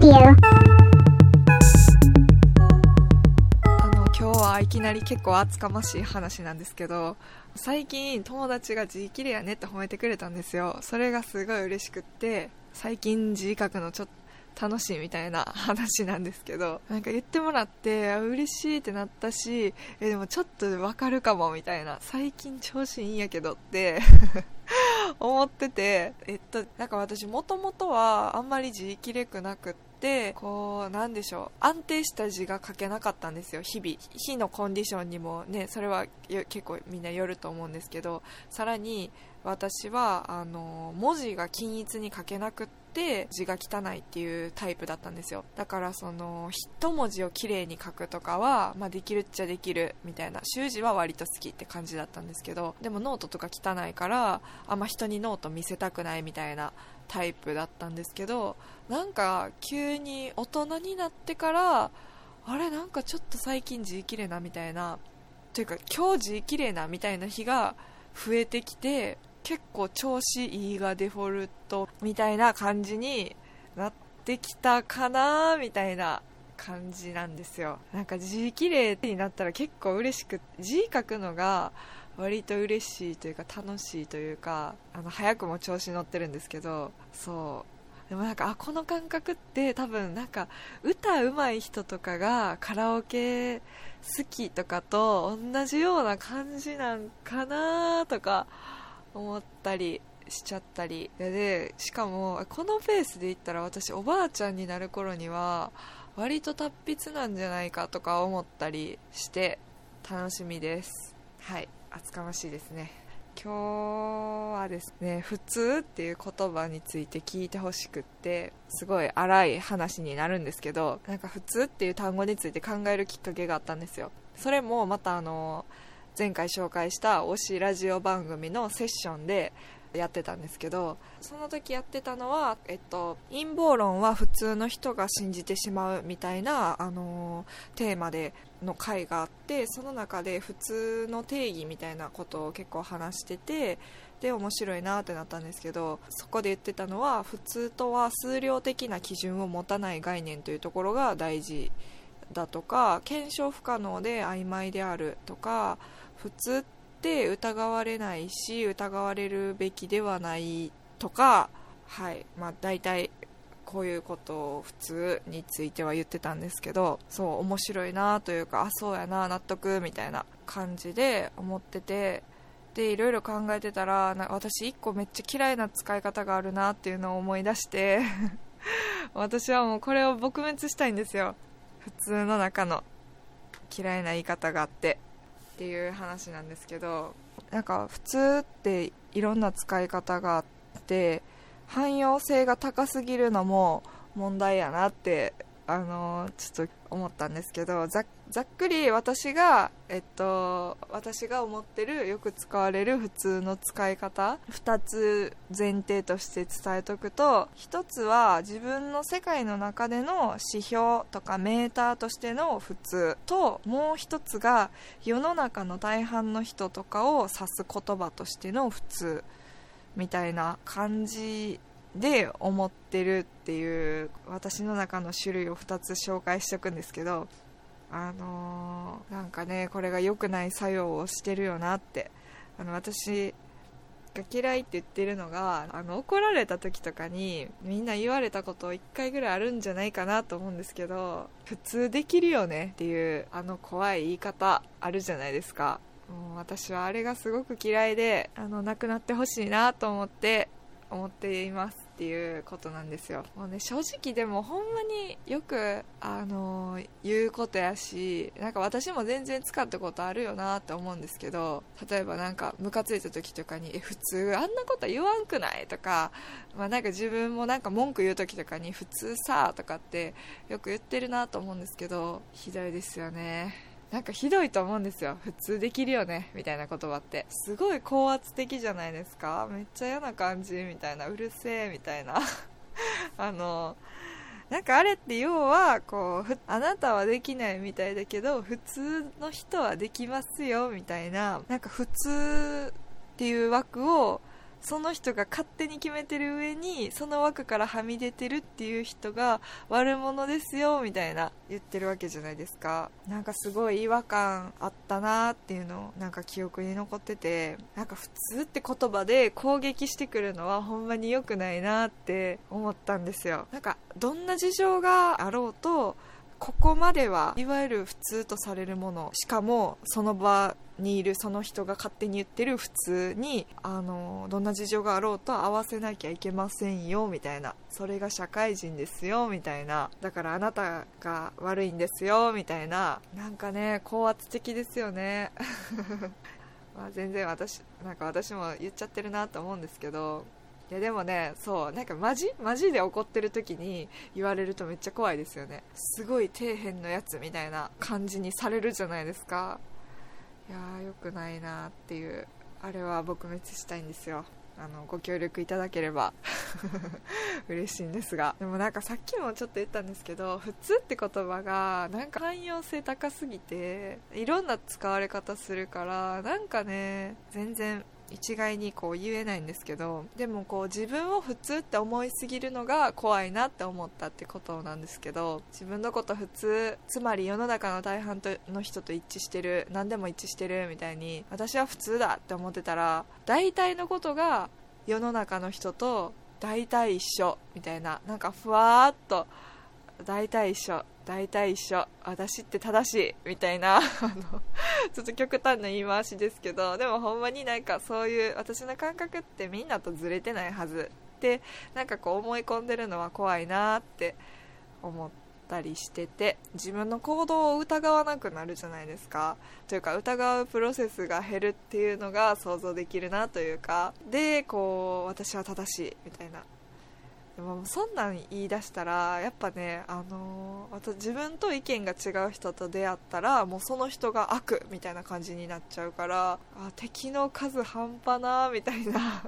Radio. あの今日はいきなり結構厚かましい話なんですけど最近友達が字綺麗やねって褒めてくれたんですよそれがすごい嬉しくって最近字書くのちょっと楽しいみたいな話なんですけどなんか言ってもらって嬉しいってなったしえでもちょっとわかるかもみたいな最近調子いいんやけどって 思っててえっとなんか私もともとはあんまり字きれくなくってこうなんでしょう安定した字が書けなかったんですよ。日々。日のコンディションにもねそれは結構みんなよると思うんですけど。さらに私はあの文字が均一に書けなくって字が汚いっていうタイプだったんですよ。だからその一文字をきれいに書くとかは、まあ、できるっちゃできるみたいな。習字は割と好きって感じだったんですけどでもノートとか汚いからあんま人にノート見せたくないみたいなタイプだったんですけどなんか急に大人になってからあれなんかちょっと最近字綺麗なみたいな。というか今日字綺麗なみたいな日が増えてきて結構調子いいがデフォルトみたいな感じになってきたかなみたいな感じなんですよ。なんか字綺麗になったら結構嬉しく字書くのが割と嬉しいというか楽しいというかあの早くも調子乗ってるんですけどそう。でもなんかあこの感覚って多分なんか歌うまい人とかがカラオケ好きとかと同じような感じなんかなとか思ったりしちゃったり。でしかもこのペースで言ったら私おばあちゃんになる頃には割と達筆なんじゃないかとか思ったりして楽しみです。はい厚かましいですね。今日はですね普通っていう言葉について聞いてほしくってすごい荒い話になるんですけどなんか普通っていう単語について考えるきっかけがあったんですよ。それもまたあの前回紹介した推しラジオ番組のセッションでやってたんですけどその時やってたのは、えっと、陰謀論は普通の人が信じてしまうみたいな、あの、テーマでの回があってその中で普通の定義みたいなことを結構話しててで面白いなってなったんですけどそこで言ってたのは普通とは数量的な基準を持たない概念というところが大事だとか検証不可能で曖昧であるとか普通って疑われないし疑われるべきではないとかはい。まあ大体こういうことを普通については言ってたんですけどそう面白いなというかあそうやな納得みたいな感じで思っててでいろいろ考えてたら私1個めっちゃ嫌いな使い方があるなっていうのを思い出して 私はもうこれを撲滅したいんですよ。普通の中の嫌いな言い方があってっていう話なんですけどなんか普通っていろんな使い方があって汎用性が高すぎるのも問題やなってあのちょっと思ったんですけどざっくり私が、えっと、私が思ってるよく使われる普通の使い方2つ前提として伝えとくと1つは自分の世界の中での指標とかメーターとしての普通ともう1つが世の中の大半の人とかを指す言葉としての普通みたいな感じで思ってるっていう私の中の種類を2つ紹介しておくんですけどあのー、なんかねこれが良くない作用をしてるよなって。あの私が嫌いって言ってるのがあの怒られた時とかにみんな言われたこと1回ぐらいあるんじゃないかなと思うんですけど普通できるよねっていうあの怖い言い方あるじゃないですか。もう私はあれがすごく嫌いであのなくなってほしいなと思って思っていますっていうことなんですよ。もうね正直でもほんまによくあの言うことやしなんか私も全然使ったことあるよなって思うんですけど例えばなんかムカついた時とかにえ普通あんなこと言わんくないとか,、まあ、なんか自分もなんか文句言う時とかに普通さとかってよく言ってるなと思うんですけどひどいですよね。なんかひどいと思うんですよ。普通できるよね。みたいな言葉って。すごい高圧的じゃないですか。めっちゃ嫌な感じみたいな。うるせえみたいな。あのなんかあれって要はこうあなたはできないみたいだけど普通の人はできますよみたいな。なんか普通っていう枠をその人が勝手に決めてる上にその枠からはみ出てるっていう人が悪者ですよみたいな言ってるわけじゃないですか。なんかすごい違和感あったなっていうのをなんか記憶に残っててなんか普通って言葉で攻撃してくるのはほんまに良くないなって思ったんですよ。なんかどんな事情があろうとここまではいわゆる普通とされるものしかもその場にいるその人が勝手に言ってる普通にあのどんな事情があろうと合わせなきゃいけませんよみたいな。それが社会人ですよみたいな。だからあなたが悪いんですよみたいな。なんかね高圧的ですよね。まあ全然私なんか私も言っちゃってるなと思うんですけど。いやでもねそうなんかマジマジで怒ってる時に言われるとめっちゃ怖いですよね。すごい底辺のやつみたいな感じにされるじゃないですか。いやーよくないなっていう。あれは撲滅したいんですよ。あのご協力いただければ。嬉しいんですが。でもなんかさっきもちょっと言ったんですけど普通って言葉がなんか汎用性高すぎていろんな使われ方するからなんかね全然一概にこう言えないんですけどでもこう自分を普通って思いすぎるのが怖いなって思ったってことなんですけど自分のこと普通つまり世の中の大半の人と一致してる何でも一致してるみたいに私は普通だって思ってたら大体のことが世の中の人と大体一緒みたいななんかふわーっと大体一緒大体一緒私って正しいみたいな あのちょっと極端な言い回しですけどでもほんまになんかそういう私の感覚ってみんなとずれてないはず。ってなんかこう思い込んでるのは怖いなって思ったりしてて自分の行動を疑わなくなるじゃないですか。というか疑うプロセスが減るっていうのが想像できるなというか。でこう私は正しいみたいな。でもそんなん言い出したらやっぱね、あのー、自分と意見が違う人と出会ったらもうその人が悪みたいな感じになっちゃうからあ敵の数半端なみたいな。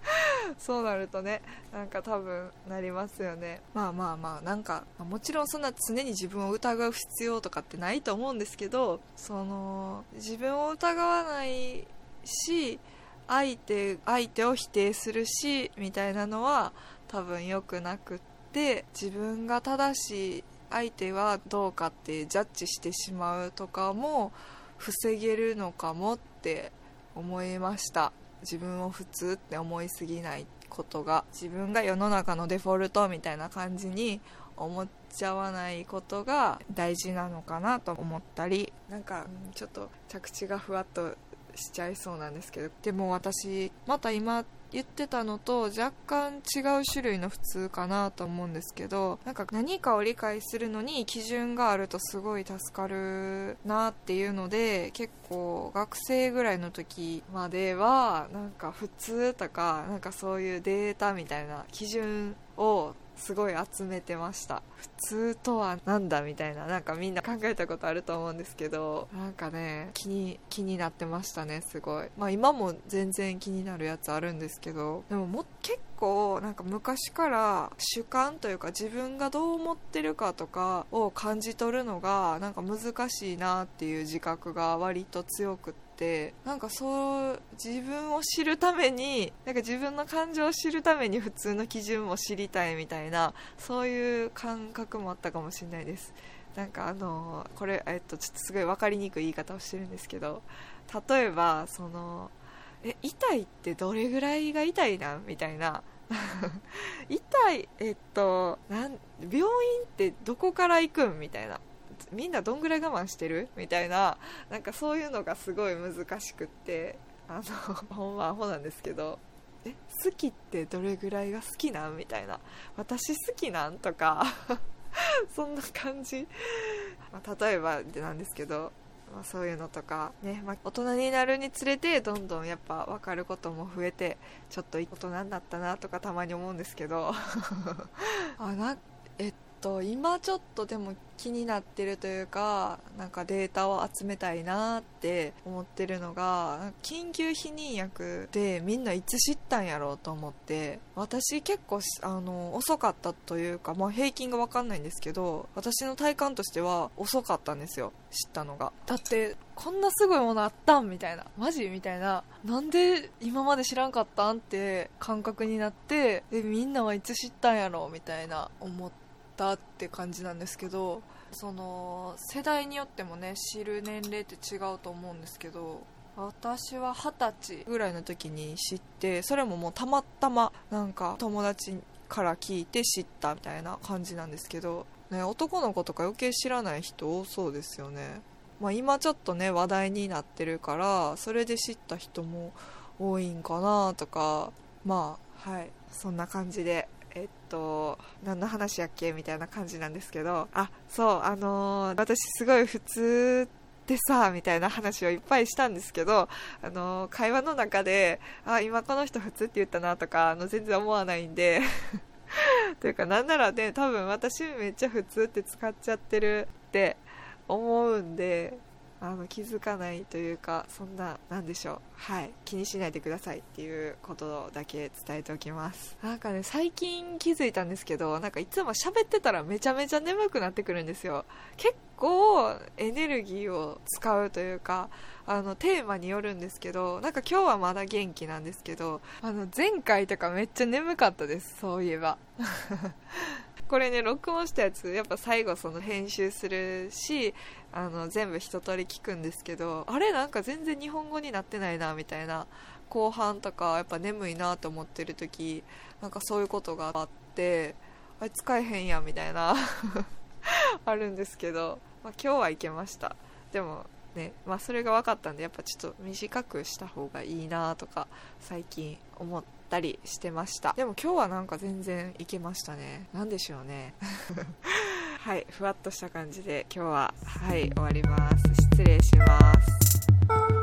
そうなるとねなんか多分なりますよね。まあまあまあなんかもちろんそんな常に自分を疑う必要とかってないと思うんですけどその自分を疑わないし相手相手を否定するしみたいなのは多分良くなくって自分が正しい相手はどうかってジャッジしてしまうとかも防げるのかもって思いました。自分を普通って思いすぎないことが自分が世の中のデフォルトみたいな感じに思っちゃわないことが大事なのかなと思ったりなんかちょっと着地がふわっとしちゃいそうなんですけどでも私また今言ってたのと若干違う種類の普通かなと思うんですけどなんか何かを理解するのに基準があるとすごい助かるなっていうので結構学生ぐらいの時まではなんか普通とかなんかそういうデータみたいな基準をすごい集めてました。普通とは何だみたいな。なんかみんな考えたことあると思うんですけど。なんかね気に気になってましたねすごい。まあ今も全然気になるやつあるんですけど。でもも結構なんか昔から主観というか自分がどう思ってるかとかを感じ取るのがなんか難しいなっていう自覚が割と強くて。てなんかそう自分を知るためになんか自分の感情を知るために普通の基準も知りたいみたいなそういう感覚もあったかもしれないです。なんかあのこれ、えっと、ちょっとすごい分かりにくい言い方をしてるんですけど例えばそのえ痛いってどれぐらいが痛いな？みたいな。痛いえっとなん病院ってどこから行くん？みたいな。みんなどんぐらい我慢してる？みたいななんかそういうのがすごい難しくってあのほん まアホなんですけどえ好きってどれぐらいが好きなん？みたいな。私好きなん？とか そんな感じ、まあ、例えばなんですけど、まあ、そういうのとかね、まあ、大人になるにつれてどんどんやっぱ分かることも増えてちょっと大人になったなとかたまに思うんですけどあなえっと今ちょっとでも気になってるというかなんかデータを集めたいなって思ってるのが緊急避妊薬でみんないつ知ったんやろうと思って私結構あの遅かったというか、まあ、平均が分かんないんですけど私の体感としては遅かったんですよ知ったのが。だってこんなすごいものあったんみたいなマジみたいななんで今まで知らんかったんって感覚になってでみんなはいつ知ったんやろうみたいな思ってったって感じなんですけどその世代によってもね知る年齢って違うと思うんですけど私は二十歳ぐらいの時に知ってそれももうたまたまなんか友達から聞いて知ったみたいな感じなんですけど、ね、男の子とか余計知らない人多そうですよね、まあ、今ちょっとね話題になってるからそれで知った人も多いんかなとかまあはいそんな感じでえっと、何の話やっけみたいな感じなんですけど、あ、そう、あのー、私すごい普通でさ、みたいな話をいっぱいしたんですけど、あのー、会話の中で、あ、今この人普通って言ったなとか、あの、全然思わないんで というか、なんならね、多分私めっちゃ普通って使っちゃってるって思うんで、あの気づかないというかそんななんでしょう。はい。気にしないでくださいっていうことだけ伝えておきます。なんかね最近気づいたんですけどなんかいつも喋ってたらめちゃめちゃ眠くなってくるんですよ。結構エネルギーを使うというかあのテーマによるんですけどなんか今日はまだ元気なんですけどあの前回とかめっちゃ眠かったですそういえば。これね録音したやつやっぱ最後その編集するしあの全部一通り聞くんですけどあれなんか全然日本語になってないなみたいな後半とかやっぱ眠いなと思ってる時なんかそういうことがあってあれ使えへんやみたいな あるんですけど、まあ、今日はいけました。でもねまあ、それが分かったんでやっぱちょっと短くした方がいいなとか最近思ったりしてました。でも今日はなんか全然いけましたね。何でしょうね。はいふわっとした感じで今日ははい終わります。失礼します。